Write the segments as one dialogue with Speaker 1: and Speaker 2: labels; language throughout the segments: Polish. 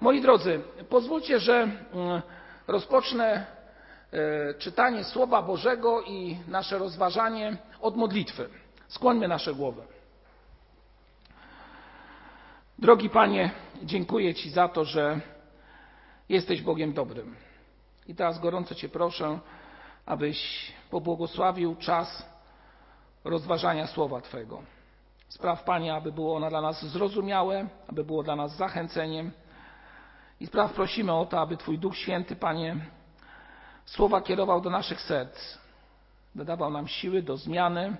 Speaker 1: Moi drodzy, pozwólcie, że mm, rozpocznę e, czytanie Słowa Bożego i nasze rozważanie od modlitwy. Skłońmy nasze głowy. Drogi Panie, dziękuję Ci za to, że jesteś Bogiem dobrym. I teraz gorąco Cię proszę, abyś pobłogosławił czas rozważania Słowa Twego. Spraw, Panie, aby było ono dla nas zrozumiałe, aby było dla nas zachęceniem. I spraw prosimy o to, aby Twój Duch Święty, Panie, słowa kierował do naszych serc, dodawał nam siły do zmiany,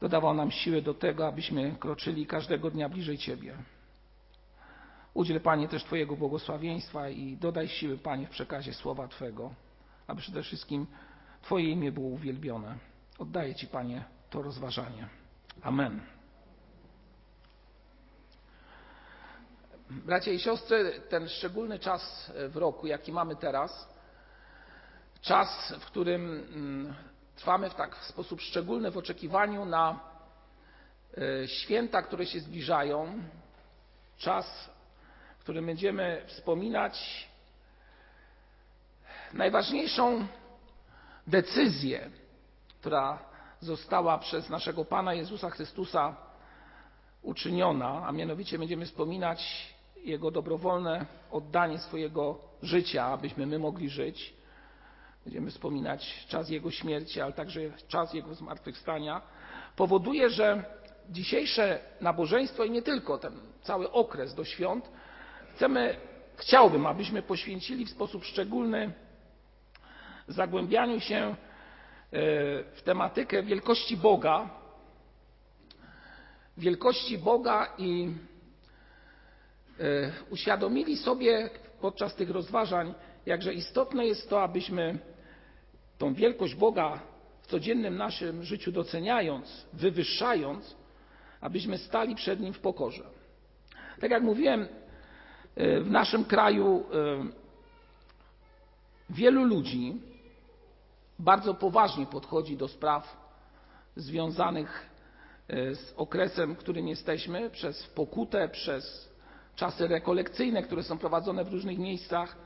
Speaker 1: dodawał nam siły do tego, abyśmy kroczyli każdego dnia bliżej Ciebie. Udziel, Panie, też Twojego błogosławieństwa i dodaj siły, Panie, w przekazie słowa Twego, aby przede wszystkim Twoje imię było uwielbione. Oddaję Ci, Panie, to rozważanie. Amen. Bracia i siostry, ten szczególny czas w roku, jaki mamy teraz, czas, w którym mm, trwamy w tak w sposób szczególny w oczekiwaniu na e, święta, które się zbliżają, czas, w którym będziemy wspominać najważniejszą decyzję, która została przez naszego Pana Jezusa Chrystusa uczyniona, a mianowicie będziemy wspominać Jego dobrowolne oddanie swojego życia, abyśmy my mogli żyć. Będziemy wspominać czas Jego śmierci, ale także czas Jego zmartwychwstania. Powoduje, że dzisiejsze nabożeństwo i nie tylko ten cały okres do świąt chcemy, chciałbym, abyśmy poświęcili w sposób szczególny zagłębianiu się E, w tematykę wielkości Boga, wielkości Boga i uświadomili sobie podczas tych rozważań, jakże istotne jest to, abyśmy tą wielkość Boga w codziennym naszym życiu doceniając, wywyższając, abyśmy stali przed Nim w pokorze. Tak jak mówiłem, e, w naszym kraju wielu ludzi bardzo poważnie podchodzi do spraw związanych e, z okresem, w którym jesteśmy, przez pokutę, przez czasy rekolekcyjne, które są prowadzone w różnych miejscach.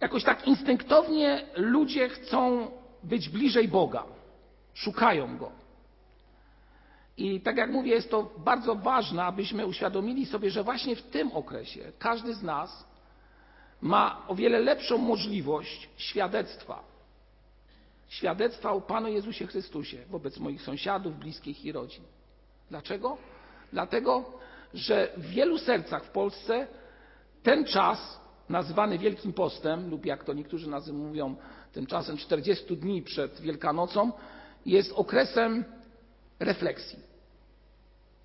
Speaker 1: Jakoś tak instynktownie ludzie chcą być bliżej Boga, szukają Go. I tak jak mówię, jest to bardzo ważne, abyśmy uświadomili sobie, że właśnie w tym okresie każdy z nas ma o wiele lepszą możliwość świadectwa. Świadectwa o Panu Jezusie Chrystusie wobec moich sąsiadów, bliskich i rodzin. Dlaczego? Dlatego, że w wielu sercach w Polsce ten czas, nazywany Wielkim Postem, lub jak to niektórzy mówią, tymczasem 40 dni przed Wielkanocą, jest okresem refleksji.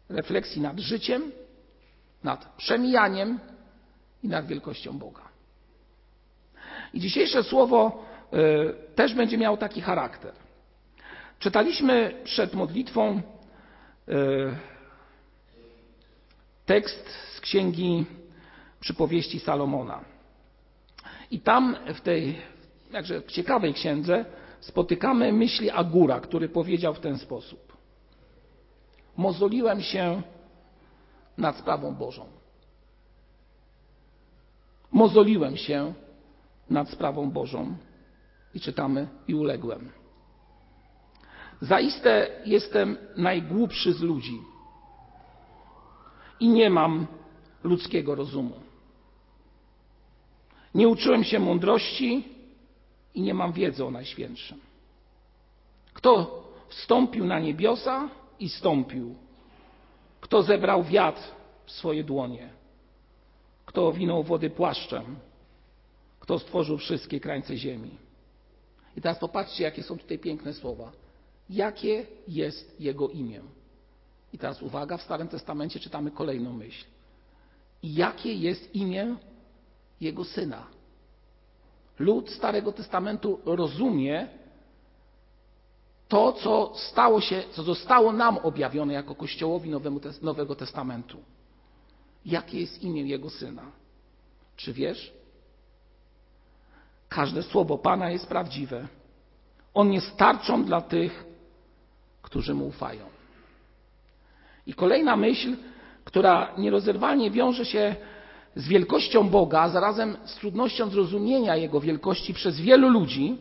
Speaker 1: Refleksji nad życiem, nad przemijaniem i nad wielkością Boga. I dzisiejsze słowo e, też będzie miało taki charakter. Czytaliśmy przed modlitwą e, tekst z księgi przypowieści Salomona. I tam w tej jakże ciekawej księdze spotykamy myśli Agura, który powiedział w ten sposób. Mozoliłem się nad sprawą Bożą. Mozoliłem się nad sprawą Bożą. I czytamy, i uległem. Zaiste jestem najgłupszy z ludzi i nie mam ludzkiego rozumu. Nie uczyłem się mądrości i nie mam wiedzy o Najświętszym. Kto wstąpił na niebiosa i stąpił? Kto zebrał wiatr w swoje dłonie? Kto owinął wody płaszczem? Kto stworzył wszystkie krańce ziemi? I teraz popatrzcie, jakie są tutaj piękne słowa. Jakie jest Jego imię? I teraz uwaga, w Starym Testamencie czytamy kolejną myśl. Jakie jest imię Jego Syna? Lud Starego Testamentu rozumie to, co stało się, co zostało nam objawione jako Kościołowi Nowego Testamentu. Jakie jest imię Jego Syna? Czy wiesz? Każde słowo Pana jest prawdziwe. On jest tarczą dla tych, którzy mu ufają. I kolejna myśl, która nierozerwalnie wiąże się z wielkością Boga, a zarazem z trudnością zrozumienia Jego wielkości przez wielu ludzi,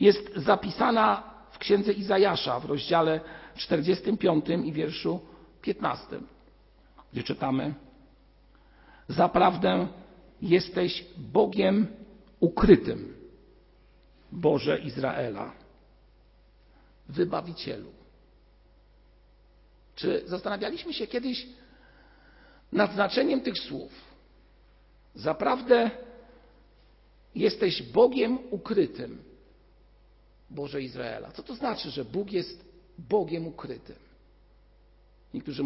Speaker 1: jest zapisana w księdze Izajasza w rozdziale 45 i wierszu 15, gdzie czytamy: Zaprawdę jesteś Bogiem ukrytym, Boże Izraela, wybawicielu. Czy zastanawialiśmy się kiedyś nad znaczeniem tych słów? Zaprawdę jesteś Bogiem ukrytym, Boże Izraela. Co to znaczy, że Bóg jest Bogiem ukrytym? Niektórzy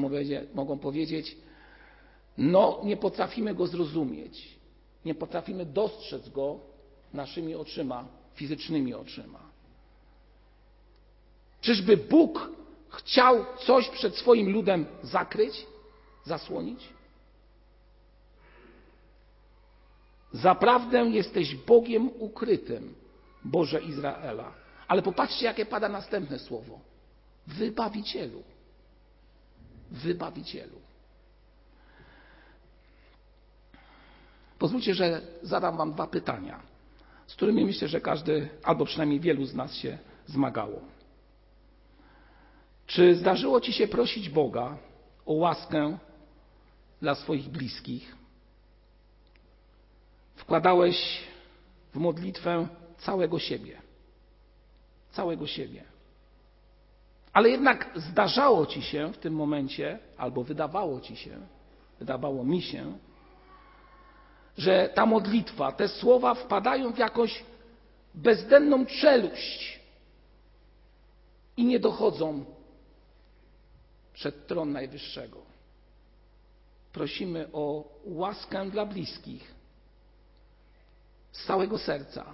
Speaker 1: mogą powiedzieć, no nie potrafimy go zrozumieć, nie potrafimy dostrzec go naszymi oczyma, fizycznymi oczyma. Czyżby Bóg chciał coś przed swoim ludem zakryć, zasłonić? Zaprawdę jesteś Bogiem ukrytym, Boże Izraela. Ale popatrzcie, jakie pada następne słowo. Wybawicielu. Wybawicielu. Pozwólcie, że zadam Wam dwa pytania, z którymi myślę, że każdy, albo przynajmniej wielu z nas się zmagało. Czy zdarzyło Ci się prosić Boga o łaskę dla swoich bliskich? Wkładałeś w modlitwę całego siebie. Całego siebie. Ale jednak zdarzało Ci się w tym momencie, albo wydawało Ci się, wydawało mi się, że ta modlitwa, te słowa wpadają w jakąś bezdenną czeluść i nie dochodzą przed tron Najwyższego. Prosimy o łaskę dla bliskich z całego serca.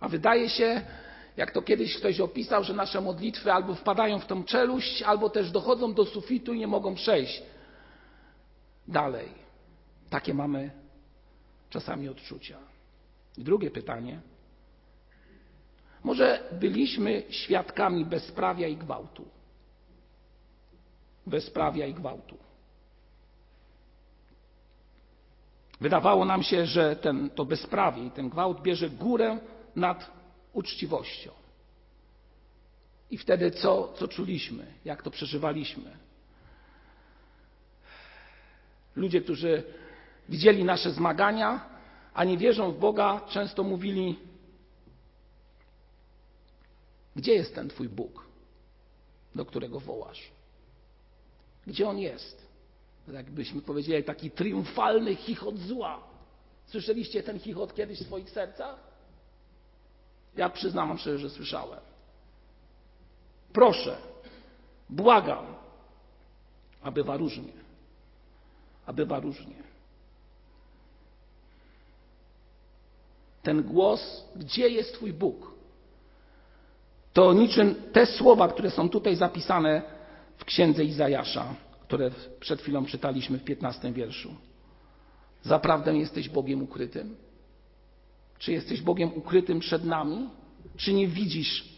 Speaker 1: A wydaje się, jak to kiedyś ktoś opisał, że nasze modlitwy albo wpadają w tą czeluść, albo też dochodzą do sufitu i nie mogą przejść dalej. Takie mamy czasami odczucia. Drugie pytanie. Może byliśmy świadkami bezprawia i gwałtu? Bezprawia i gwałtu. Wydawało nam się, że ten, to bezprawie i ten gwałt bierze górę nad uczciwością. I wtedy co, co czuliśmy, jak to przeżywaliśmy? Ludzie, którzy widzieli nasze zmagania, a nie wierzą w Boga, często mówili: Gdzie jest ten Twój Bóg, do którego wołasz? Gdzie on jest? Jakbyśmy powiedzieli, taki triumfalny chichot zła. Słyszeliście ten chichot kiedyś w swoich sercach? Ja przyznam wam szczerze, że słyszałem. Proszę, błagam, a bywa różnie. A bywa różnie. Ten głos, gdzie jest Twój Bóg? To niczym te słowa, które są tutaj zapisane w księdze Izajasza, które przed chwilą czytaliśmy w 15 wierszu. Zaprawdę jesteś Bogiem ukrytym? Czy jesteś Bogiem ukrytym przed nami? Czy nie widzisz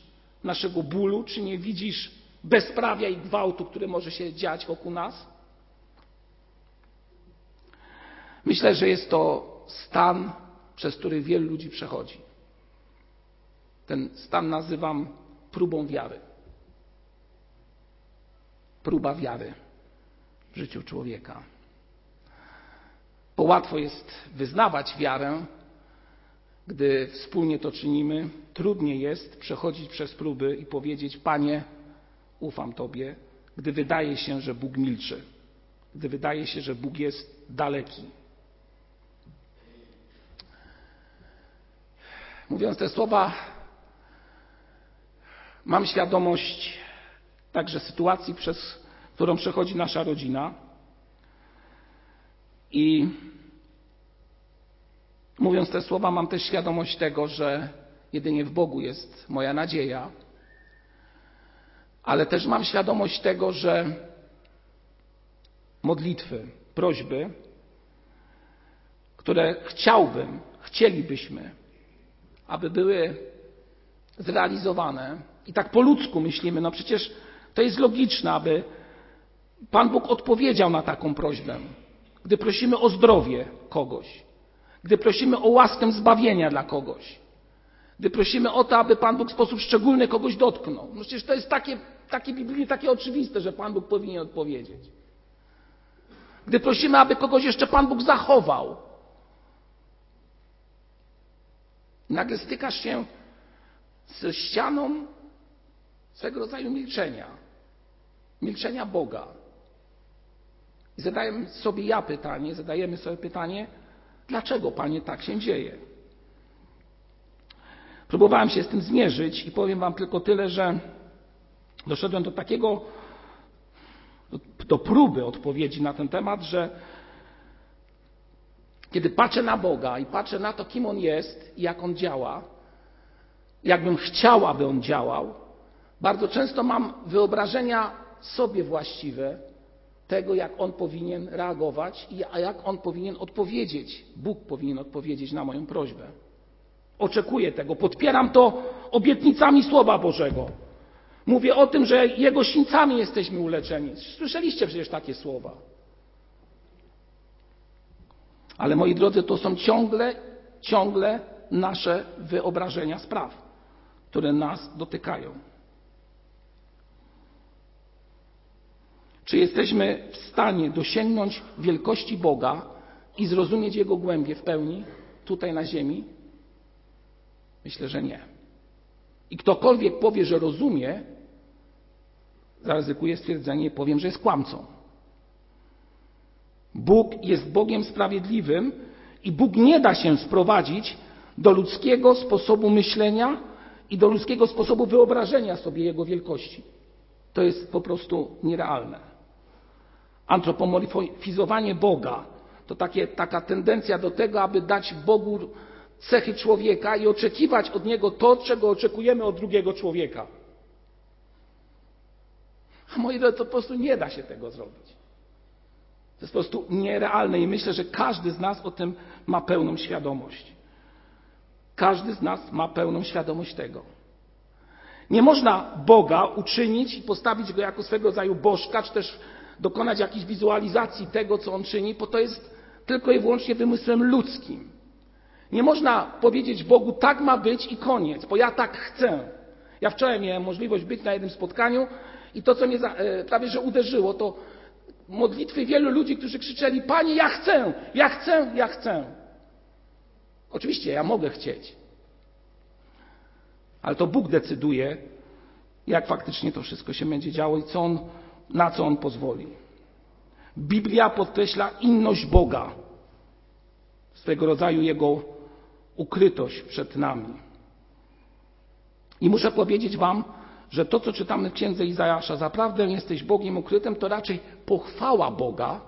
Speaker 1: naszego bólu? Czy nie widzisz bezprawia i gwałtu, który może się dziać wokół nas? Myślę, że jest to stan, przez który wielu ludzi przechodzi. Ten stan nazywam próbą wiary. Próba wiary w życiu człowieka. Bo łatwo jest wyznawać wiarę, gdy wspólnie to czynimy, trudniej jest przechodzić przez próby i powiedzieć: Panie, ufam Tobie, gdy wydaje się, że Bóg milczy, gdy wydaje się, że Bóg jest daleki. Mówiąc te słowa, mam świadomość także sytuacji, przez którą przechodzi nasza rodzina. I mówiąc te słowa, mam też świadomość tego, że jedynie w Bogu jest moja nadzieja, ale też mam świadomość tego, że modlitwy, prośby, które chciałbym, chcielibyśmy, aby były zrealizowane, i tak po ludzku myślimy, no przecież to jest logiczne, aby Pan Bóg odpowiedział na taką prośbę, gdy prosimy o zdrowie kogoś, gdy prosimy o łaskę zbawienia dla kogoś, gdy prosimy o to, aby Pan Bóg w sposób szczególny kogoś dotknął. No przecież to jest takie, takie biblijnie takie oczywiste, że Pan Bóg powinien odpowiedzieć. Gdy prosimy, aby kogoś jeszcze Pan Bóg zachował. Nagle stykasz się ze ścianą swego rodzaju milczenia. Milczenia Boga. I zadaję sobie ja pytanie, zadajemy sobie pytanie, dlaczego Panie tak się dzieje? Próbowałem się z tym zmierzyć i powiem Wam tylko tyle, że doszedłem do takiego, do, próby odpowiedzi na ten temat, że kiedy patrzę na Boga i patrzę na to, kim On jest i jak On działa, jakbym chciał, aby On działał, bardzo często mam wyobrażenia sobie właściwe tego, jak On powinien reagować i jak On powinien odpowiedzieć. Bóg powinien odpowiedzieć na moją prośbę. Oczekuję tego, podpieram to obietnicami Słowa Bożego. Mówię o tym, że Jego sińcami jesteśmy uleczeni. Słyszeliście przecież takie słowa. Ale moi drodzy, to są ciągle, ciągle nasze wyobrażenia spraw, które nas dotykają. Czy jesteśmy w stanie dosięgnąć wielkości Boga i zrozumieć Jego głębie w pełni tutaj na Ziemi? Myślę, że nie. I ktokolwiek powie, że rozumie, zaryzykuję stwierdzenie i powiem, że jest kłamcą. Bóg jest Bogiem sprawiedliwym i Bóg nie da się sprowadzić do ludzkiego sposobu myślenia i do ludzkiego sposobu wyobrażenia sobie Jego wielkości. To jest po prostu nierealne. Antropomorfizowanie Boga to takie, taka tendencja do tego, aby dać Bogu cechy człowieka i oczekiwać od niego to, czego oczekujemy od drugiego człowieka. A moi drodzy, to po prostu nie da się tego zrobić. To jest po prostu nierealne i myślę, że każdy z nas o tym ma pełną świadomość. Każdy z nas ma pełną świadomość tego. Nie można Boga uczynić i postawić go jako swego rodzaju bożka, czy też dokonać jakiejś wizualizacji tego, co on czyni, bo to jest tylko i wyłącznie wymysłem ludzkim. Nie można powiedzieć Bogu, tak ma być i koniec, bo ja tak chcę. Ja wczoraj miałem możliwość być na jednym spotkaniu i to, co mnie e, prawie że uderzyło, to modlitwy wielu ludzi, którzy krzyczeli: Panie, ja chcę, ja chcę, ja chcę. Oczywiście ja mogę chcieć, ale to Bóg decyduje, jak faktycznie to wszystko się będzie działo i co on, na co On pozwoli. Biblia podkreśla inność Boga, swego rodzaju Jego ukrytość przed nami. I muszę powiedzieć Wam, że to, co czytamy w księdze Izajasza, zaprawdę jesteś Bogiem ukrytym, to raczej pochwała Boga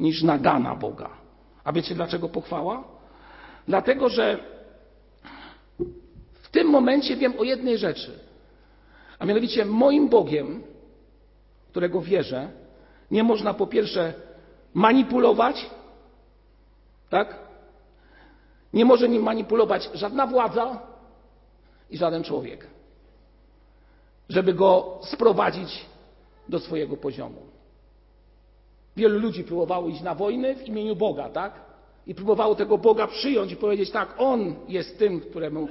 Speaker 1: niż nagana Boga. A wiecie dlaczego pochwała? Dlatego, że w tym momencie wiem o jednej rzeczy. A mianowicie moim Bogiem, którego wierzę, nie można po pierwsze manipulować, tak? Nie może nim manipulować żadna władza i żaden człowiek, żeby go sprowadzić do swojego poziomu. Wielu ludzi próbowało iść na wojny w imieniu Boga, tak? I próbowało tego Boga przyjąć i powiedzieć tak, On jest tym, któremu,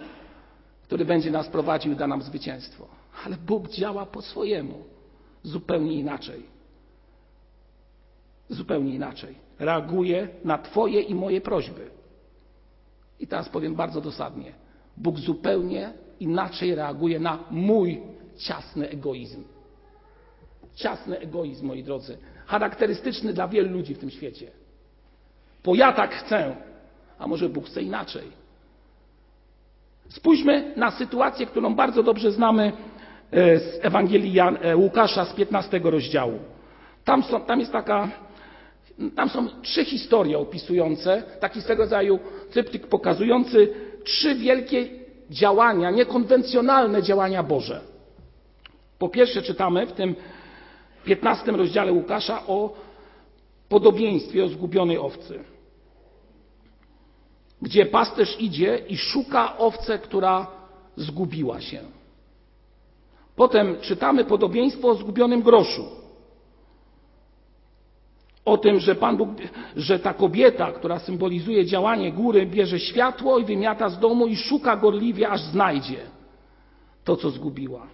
Speaker 1: który będzie nas prowadził i da nam zwycięstwo. Ale Bóg działa po swojemu, zupełnie inaczej. Zupełnie inaczej. Reaguje na Twoje i moje prośby. I teraz powiem bardzo dosadnie. Bóg zupełnie inaczej reaguje na mój ciasny egoizm. Ciasny egoizm, moi drodzy, charakterystyczny dla wielu ludzi w tym świecie. Bo ja tak chcę, a może Bóg chce inaczej. Spójrzmy na sytuację, którą bardzo dobrze znamy z Ewangelii Jan, e, Łukasza z 15 rozdziału. Tam, są, tam jest taka tam są trzy historie opisujące, taki swego rodzaju tryptyk pokazujący trzy wielkie działania, niekonwencjonalne działania Boże. Po pierwsze czytamy w tym 15 rozdziale Łukasza o podobieństwie o zgubionej owcy, gdzie pasterz idzie i szuka owce, która zgubiła się. Potem czytamy podobieństwo o zgubionym groszu, o tym, że Pan Bóg, że ta kobieta, która symbolizuje działanie góry, bierze światło i wymiata z domu i szuka gorliwie, aż znajdzie to, co zgubiła.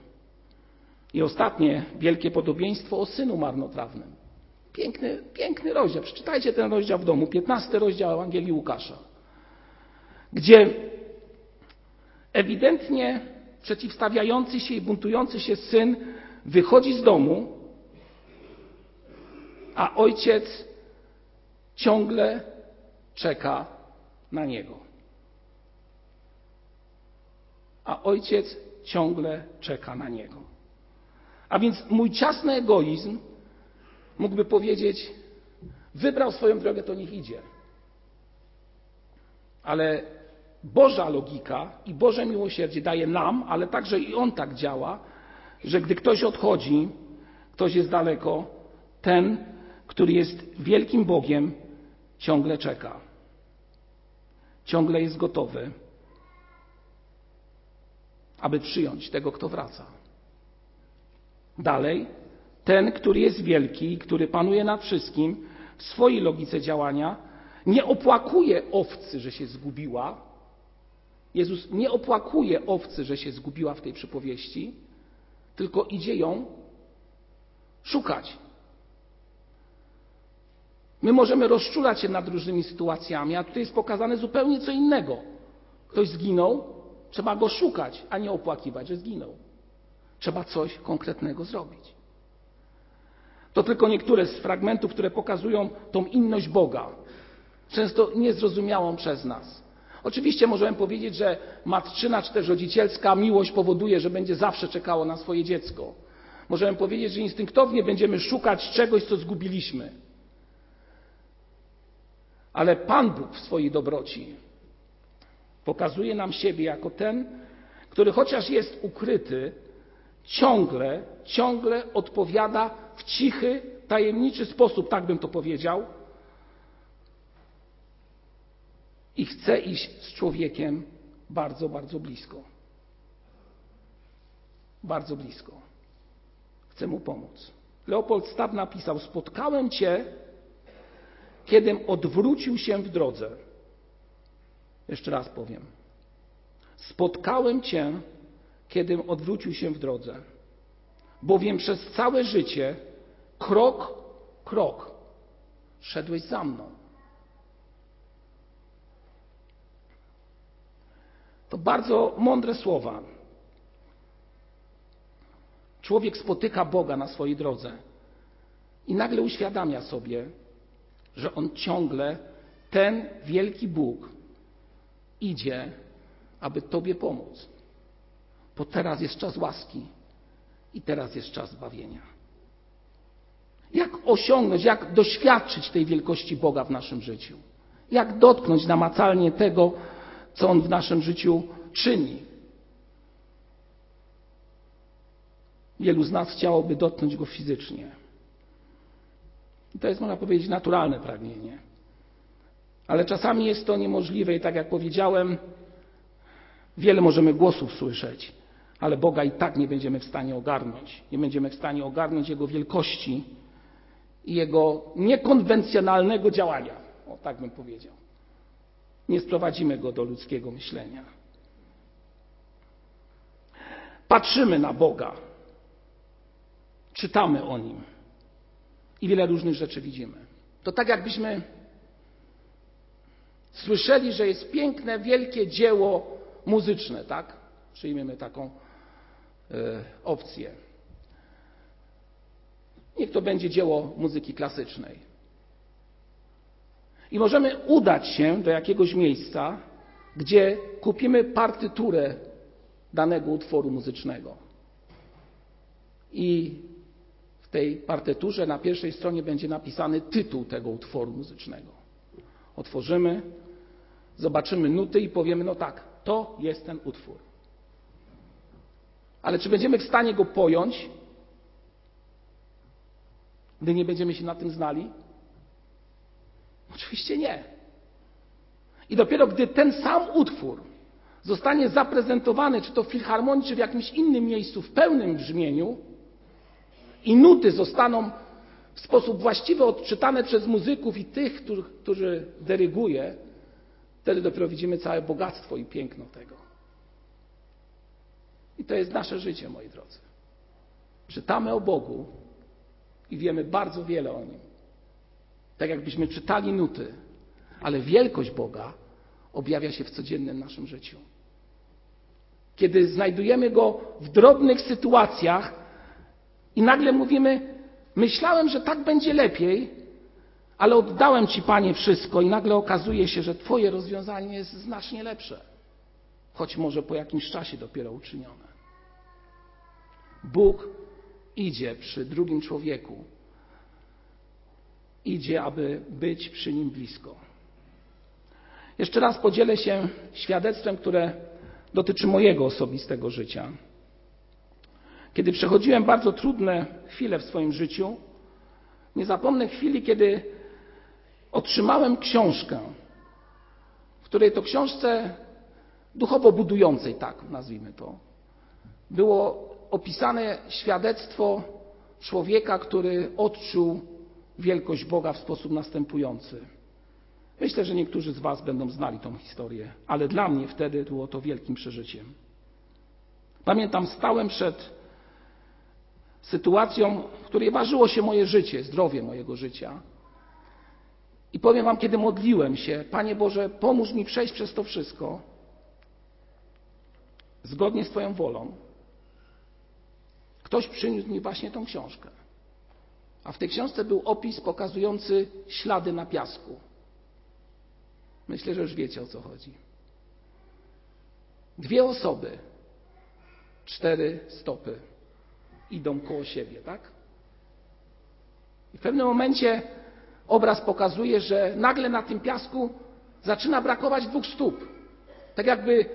Speaker 1: I ostatnie wielkie podobieństwo o synu marnotrawnym. Piękny, piękny rozdział. Przeczytajcie ten rozdział w domu, 15 rozdział Ewangelii Łukasza, gdzie ewidentnie przeciwstawiający się i buntujący się syn wychodzi z domu, a ojciec ciągle czeka na niego. A ojciec ciągle czeka na niego. A więc mój ciasny egoizm mógłby powiedzieć: Wybrał swoją drogę, to niech idzie. Ale Boża logika i Boże miłosierdzie daje nam, ale także i On tak działa, że gdy ktoś odchodzi, ktoś jest daleko, ten, który jest wielkim Bogiem, ciągle czeka. Ciągle jest gotowy, aby przyjąć tego, kto wraca. Dalej, ten, który jest wielki, który panuje nad wszystkim, w swojej logice działania, nie opłakuje owcy, że się zgubiła. Jezus nie opłakuje owcy, że się zgubiła w tej przypowieści, tylko idzie ją szukać. My możemy rozczulać się nad różnymi sytuacjami, a tutaj jest pokazane zupełnie co innego. Ktoś zginął, trzeba go szukać, a nie opłakiwać, że zginął. Trzeba coś konkretnego zrobić. To tylko niektóre z fragmentów, które pokazują tą inność Boga, często niezrozumiałą przez nas. Oczywiście możemy powiedzieć, że matczyna czy też rodzicielska miłość powoduje, że będzie zawsze czekało na swoje dziecko. Możemy powiedzieć, że instynktownie będziemy szukać czegoś, co zgubiliśmy. Ale Pan Bóg w swojej dobroci pokazuje nam siebie jako ten, który chociaż jest ukryty, ciągle, ciągle odpowiada w cichy, tajemniczy sposób, tak bym to powiedział, i chce iść z człowiekiem bardzo, bardzo blisko. Bardzo blisko. Chce mu pomóc. Leopold Stab napisał: Spotkałem cię, kiedym odwrócił się w drodze. Jeszcze raz powiem. Spotkałem cię, kiedym odwrócił się w drodze. Bowiem przez całe życie, krok, krok, szedłeś za mną. To bardzo mądre słowa. Człowiek spotyka Boga na swojej drodze i nagle uświadamia sobie, że on ciągle, ten wielki Bóg, idzie, aby Tobie pomóc. Bo teraz jest czas łaski i teraz jest czas zbawienia. Jak osiągnąć, jak doświadczyć tej wielkości Boga w naszym życiu? Jak dotknąć namacalnie tego, co On w naszym życiu czyni? Wielu z nas chciałoby dotknąć Go fizycznie. I to jest, można powiedzieć, naturalne pragnienie. Ale czasami jest to niemożliwe i tak jak powiedziałem, wiele możemy głosów słyszeć, ale Boga i tak nie będziemy w stanie ogarnąć. Nie będziemy w stanie ogarnąć Jego wielkości i Jego niekonwencjonalnego działania. O tak bym powiedział. Nie sprowadzimy Go do ludzkiego myślenia. Patrzymy na Boga, czytamy o Nim i wiele różnych rzeczy widzimy. To tak jakbyśmy słyszeli, że jest piękne, wielkie dzieło muzyczne, tak? Przyjmiemy taką y, opcję. Niech to będzie dzieło muzyki klasycznej. I możemy udać się do jakiegoś miejsca, gdzie kupimy partyturę danego utworu muzycznego. I tej partyturze na pierwszej stronie będzie napisany tytuł tego utworu muzycznego. Otworzymy, zobaczymy nuty i powiemy: No tak, to jest ten utwór. Ale czy będziemy w stanie go pojąć, gdy nie będziemy się na tym znali? Oczywiście nie. I dopiero gdy ten sam utwór zostanie zaprezentowany, czy to w filharmonii, czy w jakimś innym miejscu w pełnym brzmieniu, i nuty zostaną w sposób właściwy odczytane przez muzyków i tych, którzy, którzy dyryguje, wtedy dopiero widzimy całe bogactwo i piękno tego. I to jest nasze życie, moi drodzy. Czytamy o Bogu i wiemy bardzo wiele o Nim. Tak jakbyśmy czytali nuty, ale wielkość Boga objawia się w codziennym naszym życiu. Kiedy znajdujemy Go w drobnych sytuacjach i nagle mówimy, myślałem, że tak będzie lepiej, ale oddałem Ci, Panie, wszystko i nagle okazuje się, że Twoje rozwiązanie jest znacznie lepsze, choć może po jakimś czasie dopiero uczynione. Bóg idzie przy drugim człowieku, idzie, aby być przy nim blisko. Jeszcze raz podzielę się świadectwem, które dotyczy mojego osobistego życia. Kiedy przechodziłem bardzo trudne chwile w swoim życiu, nie zapomnę chwili, kiedy otrzymałem książkę, w której to książce duchowo budującej, tak nazwijmy to, było opisane świadectwo człowieka, który odczuł wielkość Boga w sposób następujący. Myślę, że niektórzy z Was będą znali tą historię, ale dla mnie wtedy było to wielkim przeżyciem. Pamiętam, stałem przed sytuacją, w której ważyło się moje życie, zdrowie mojego życia. I powiem Wam, kiedy modliłem się, Panie Boże, pomóż mi przejść przez to wszystko zgodnie z Twoją wolą. Ktoś przyniósł mi właśnie tą książkę. A w tej książce był opis pokazujący ślady na piasku. Myślę, że już wiecie o co chodzi. Dwie osoby, cztery stopy idą koło siebie, tak? I w pewnym momencie obraz pokazuje, że nagle na tym piasku zaczyna brakować dwóch stóp. Tak jakby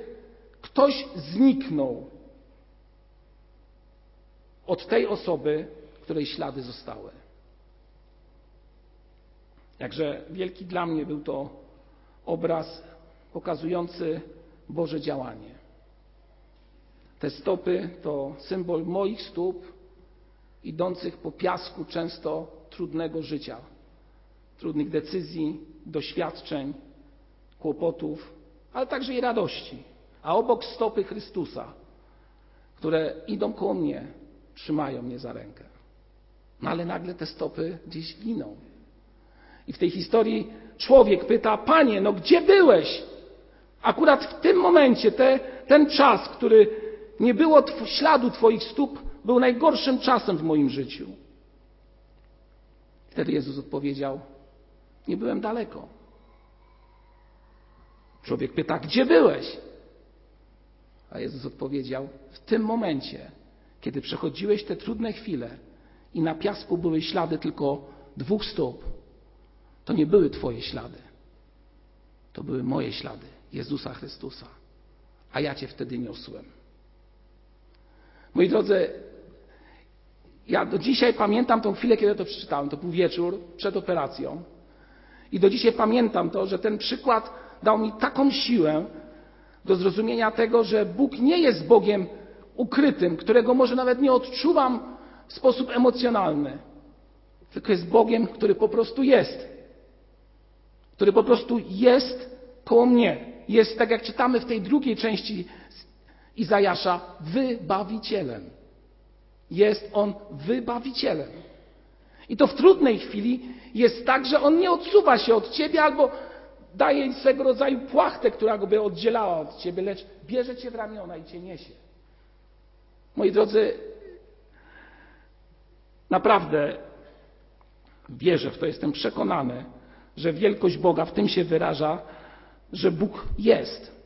Speaker 1: ktoś zniknął od tej osoby, której ślady zostały. Jakże wielki dla mnie był to obraz pokazujący Boże działanie. Te stopy to symbol moich stóp idących po piasku często trudnego życia, trudnych decyzji, doświadczeń, kłopotów, ale także i radości. A obok stopy Chrystusa, które idą koło mnie, trzymają mnie za rękę. No ale nagle te stopy gdzieś giną. I w tej historii człowiek pyta: Panie, no gdzie byłeś? Akurat w tym momencie, te, ten czas, który nie było tw śladu Twoich stóp, był najgorszym czasem w moim życiu. Wtedy Jezus odpowiedział: Nie byłem daleko. Człowiek pyta: Gdzie byłeś? A Jezus odpowiedział: W tym momencie, kiedy przechodziłeś te trudne chwile i na piasku były ślady tylko dwóch stóp, to nie były Twoje ślady. To były moje ślady, Jezusa Chrystusa. A ja Cię wtedy niosłem. Moi drodzy, ja do dzisiaj pamiętam tą chwilę, kiedy to przeczytałem. To był wieczór przed operacją. I do dzisiaj pamiętam to, że ten przykład dał mi taką siłę do zrozumienia tego, że Bóg nie jest Bogiem ukrytym, którego może nawet nie odczuwam w sposób emocjonalny, tylko jest Bogiem, który po prostu jest. Który po prostu jest koło mnie. Jest, tak jak czytamy w tej drugiej części Izajasza, wybawicielem. Jest on wybawicielem. I to w trudnej chwili jest tak, że on nie odsuwa się od ciebie albo daje swego rodzaju płachtę, która go by oddzielała od ciebie, lecz bierze cię w ramiona i cię niesie. Moi drodzy, naprawdę wierzę w to, jestem przekonany, że wielkość Boga w tym się wyraża, że Bóg jest.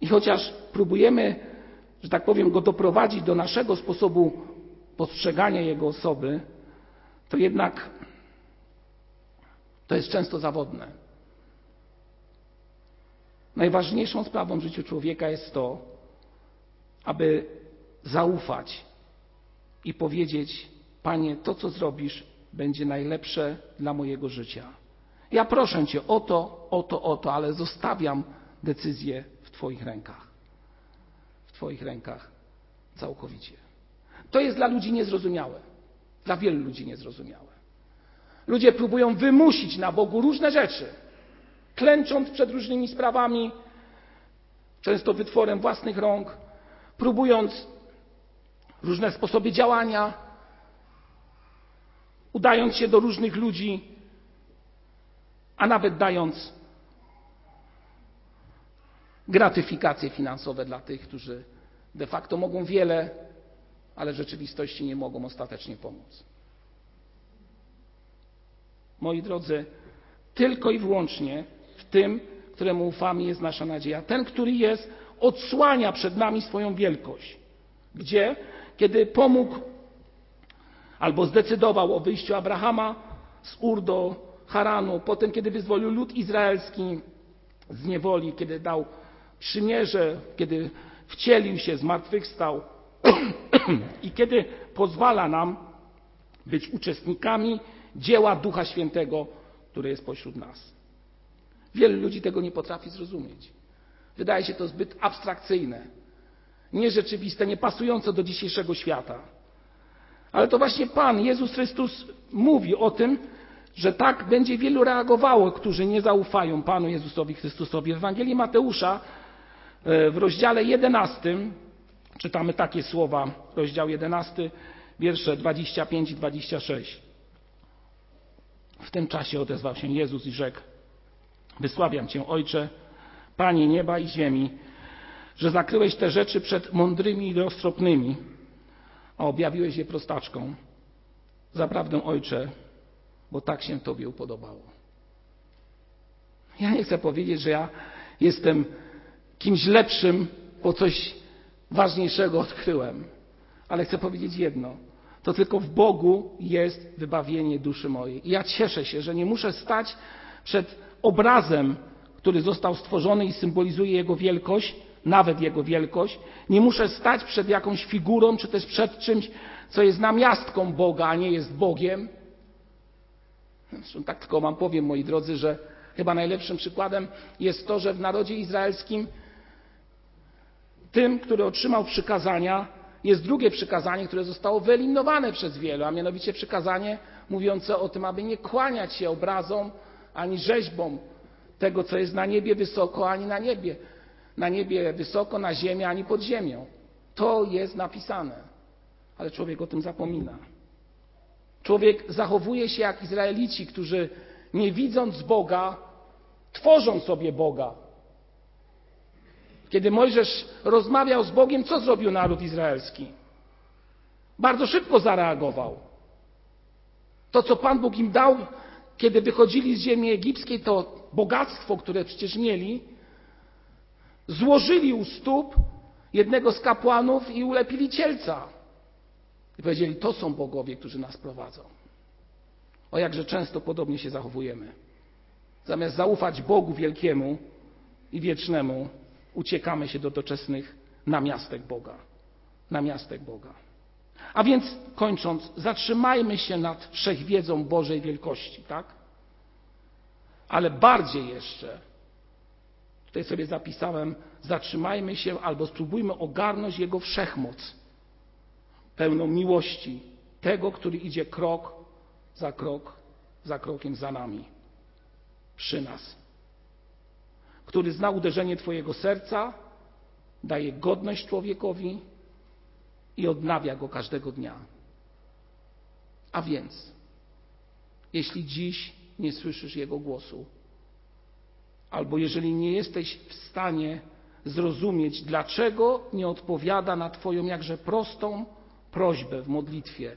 Speaker 1: I chociaż próbujemy, że tak powiem, go doprowadzić do naszego sposobu postrzegania Jego osoby, to jednak to jest często zawodne. Najważniejszą sprawą w życiu człowieka jest to, aby zaufać i powiedzieć: Panie, to co zrobisz, będzie najlepsze dla mojego życia. Ja proszę Cię o to, o to, o to, ale zostawiam decyzję w Twoich rękach. W Twoich rękach całkowicie. To jest dla ludzi niezrozumiałe. dla wielu ludzi niezrozumiałe. Ludzie próbują wymusić na Bogu różne rzeczy, klęcząc przed różnymi sprawami, często wytworem własnych rąk, próbując różne sposoby działania, udając się do różnych ludzi, a nawet dając gratyfikacje finansowe dla tych, którzy de facto mogą wiele, ale w rzeczywistości nie mogą ostatecznie pomóc. Moi drodzy, tylko i wyłącznie w tym, któremu ufamy, jest nasza nadzieja. Ten, który jest, odsłania przed nami swoją wielkość. Gdzie? Kiedy pomógł albo zdecydował o wyjściu Abrahama z Ur do Haranu, potem kiedy wyzwolił lud izraelski z niewoli, kiedy dał przymierze, kiedy wcielił się, zmartwychwstał i kiedy pozwala nam być uczestnikami dzieła Ducha Świętego, który jest pośród nas. Wielu ludzi tego nie potrafi zrozumieć. Wydaje się to zbyt abstrakcyjne, nierzeczywiste, niepasujące do dzisiejszego świata. Ale to właśnie Pan, Jezus Chrystus, mówi o tym, że tak będzie wielu reagowało, którzy nie zaufają Panu Jezusowi Chrystusowi. W Ewangelii Mateusza e, w rozdziale 11 czytamy takie słowa, rozdział 11, wiersze 25 i 26. W tym czasie odezwał się Jezus i rzekł: Wysławiam Cię, Ojcze, Panie nieba i ziemi, że zakryłeś te rzeczy przed mądrymi i roztropnymi, a objawiłeś je prostaczką. Zaprawdę, Ojcze, bo tak się Tobie upodobało. Ja nie chcę powiedzieć, że ja jestem kimś lepszym, bo coś ważniejszego odkryłem, ale chcę powiedzieć jedno. To tylko w Bogu jest wybawienie duszy mojej. I ja cieszę się, że nie muszę stać przed obrazem, który został stworzony i symbolizuje Jego wielkość, nawet Jego wielkość. Nie muszę stać przed jakąś figurą, czy też przed czymś, co jest namiastką Boga, a nie jest Bogiem. Zresztą tak tylko Wam powiem, moi drodzy, że chyba najlepszym przykładem jest to, że w narodzie izraelskim tym, który otrzymał przykazania, jest drugie przykazanie, które zostało wyeliminowane przez wielu, a mianowicie przykazanie mówiące o tym, aby nie kłaniać się obrazom ani rzeźbom tego, co jest na niebie wysoko, ani na niebie. Na niebie wysoko, na ziemi, ani pod ziemią. To jest napisane. Ale człowiek o tym zapomina. Człowiek zachowuje się jak Izraelici, którzy nie widząc Boga, tworzą sobie Boga. Kiedy Mojżesz rozmawiał z Bogiem, co zrobił naród izraelski? Bardzo szybko zareagował. To, co Pan Bóg im dał, kiedy wychodzili z ziemi egipskiej, to bogactwo, które przecież mieli, złożyli u stóp jednego z kapłanów i ulepili cielca. I powiedzieli, to są bogowie, którzy nas prowadzą. O jakże często podobnie się zachowujemy. Zamiast zaufać Bogu wielkiemu i wiecznemu, uciekamy się do doczesnych namiastek Boga. Namiastek Boga. A więc kończąc, zatrzymajmy się nad wszechwiedzą Bożej wielkości, tak? Ale bardziej jeszcze, tutaj sobie zapisałem, zatrzymajmy się albo spróbujmy ogarnąć Jego wszechmoc, pełną miłości, tego, który idzie krok za krok, za krokiem za nami, przy nas, który zna uderzenie Twojego serca, daje godność człowiekowi, i odnawia go każdego dnia. A więc, jeśli dziś nie słyszysz Jego głosu, albo jeżeli nie jesteś w stanie zrozumieć, dlaczego nie odpowiada na Twoją jakże prostą prośbę w modlitwie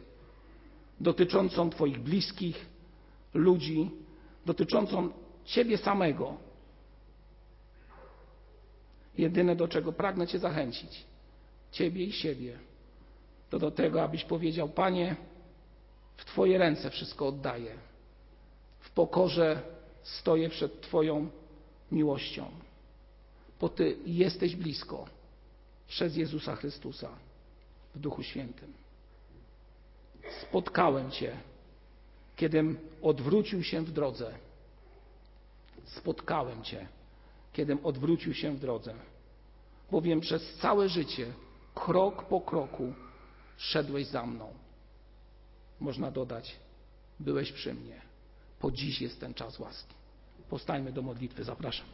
Speaker 1: dotyczącą Twoich bliskich, ludzi, dotyczącą Ciebie samego. Jedyne, do czego pragnę Cię zachęcić, Ciebie i siebie to do tego, abyś powiedział: Panie, w Twoje ręce wszystko oddaję. W pokorze stoję przed Twoją miłością, bo Ty jesteś blisko przez Jezusa Chrystusa w Duchu Świętym. Spotkałem Cię, kiedym odwrócił się w drodze. Spotkałem Cię, kiedym odwrócił się w drodze, bowiem przez całe życie, krok po kroku, szedłeś za mną. można dodać: Byłeś przy mnie. Po dziś jest ten czas łaski. Powstańmy do modlitwy. Zapraszam.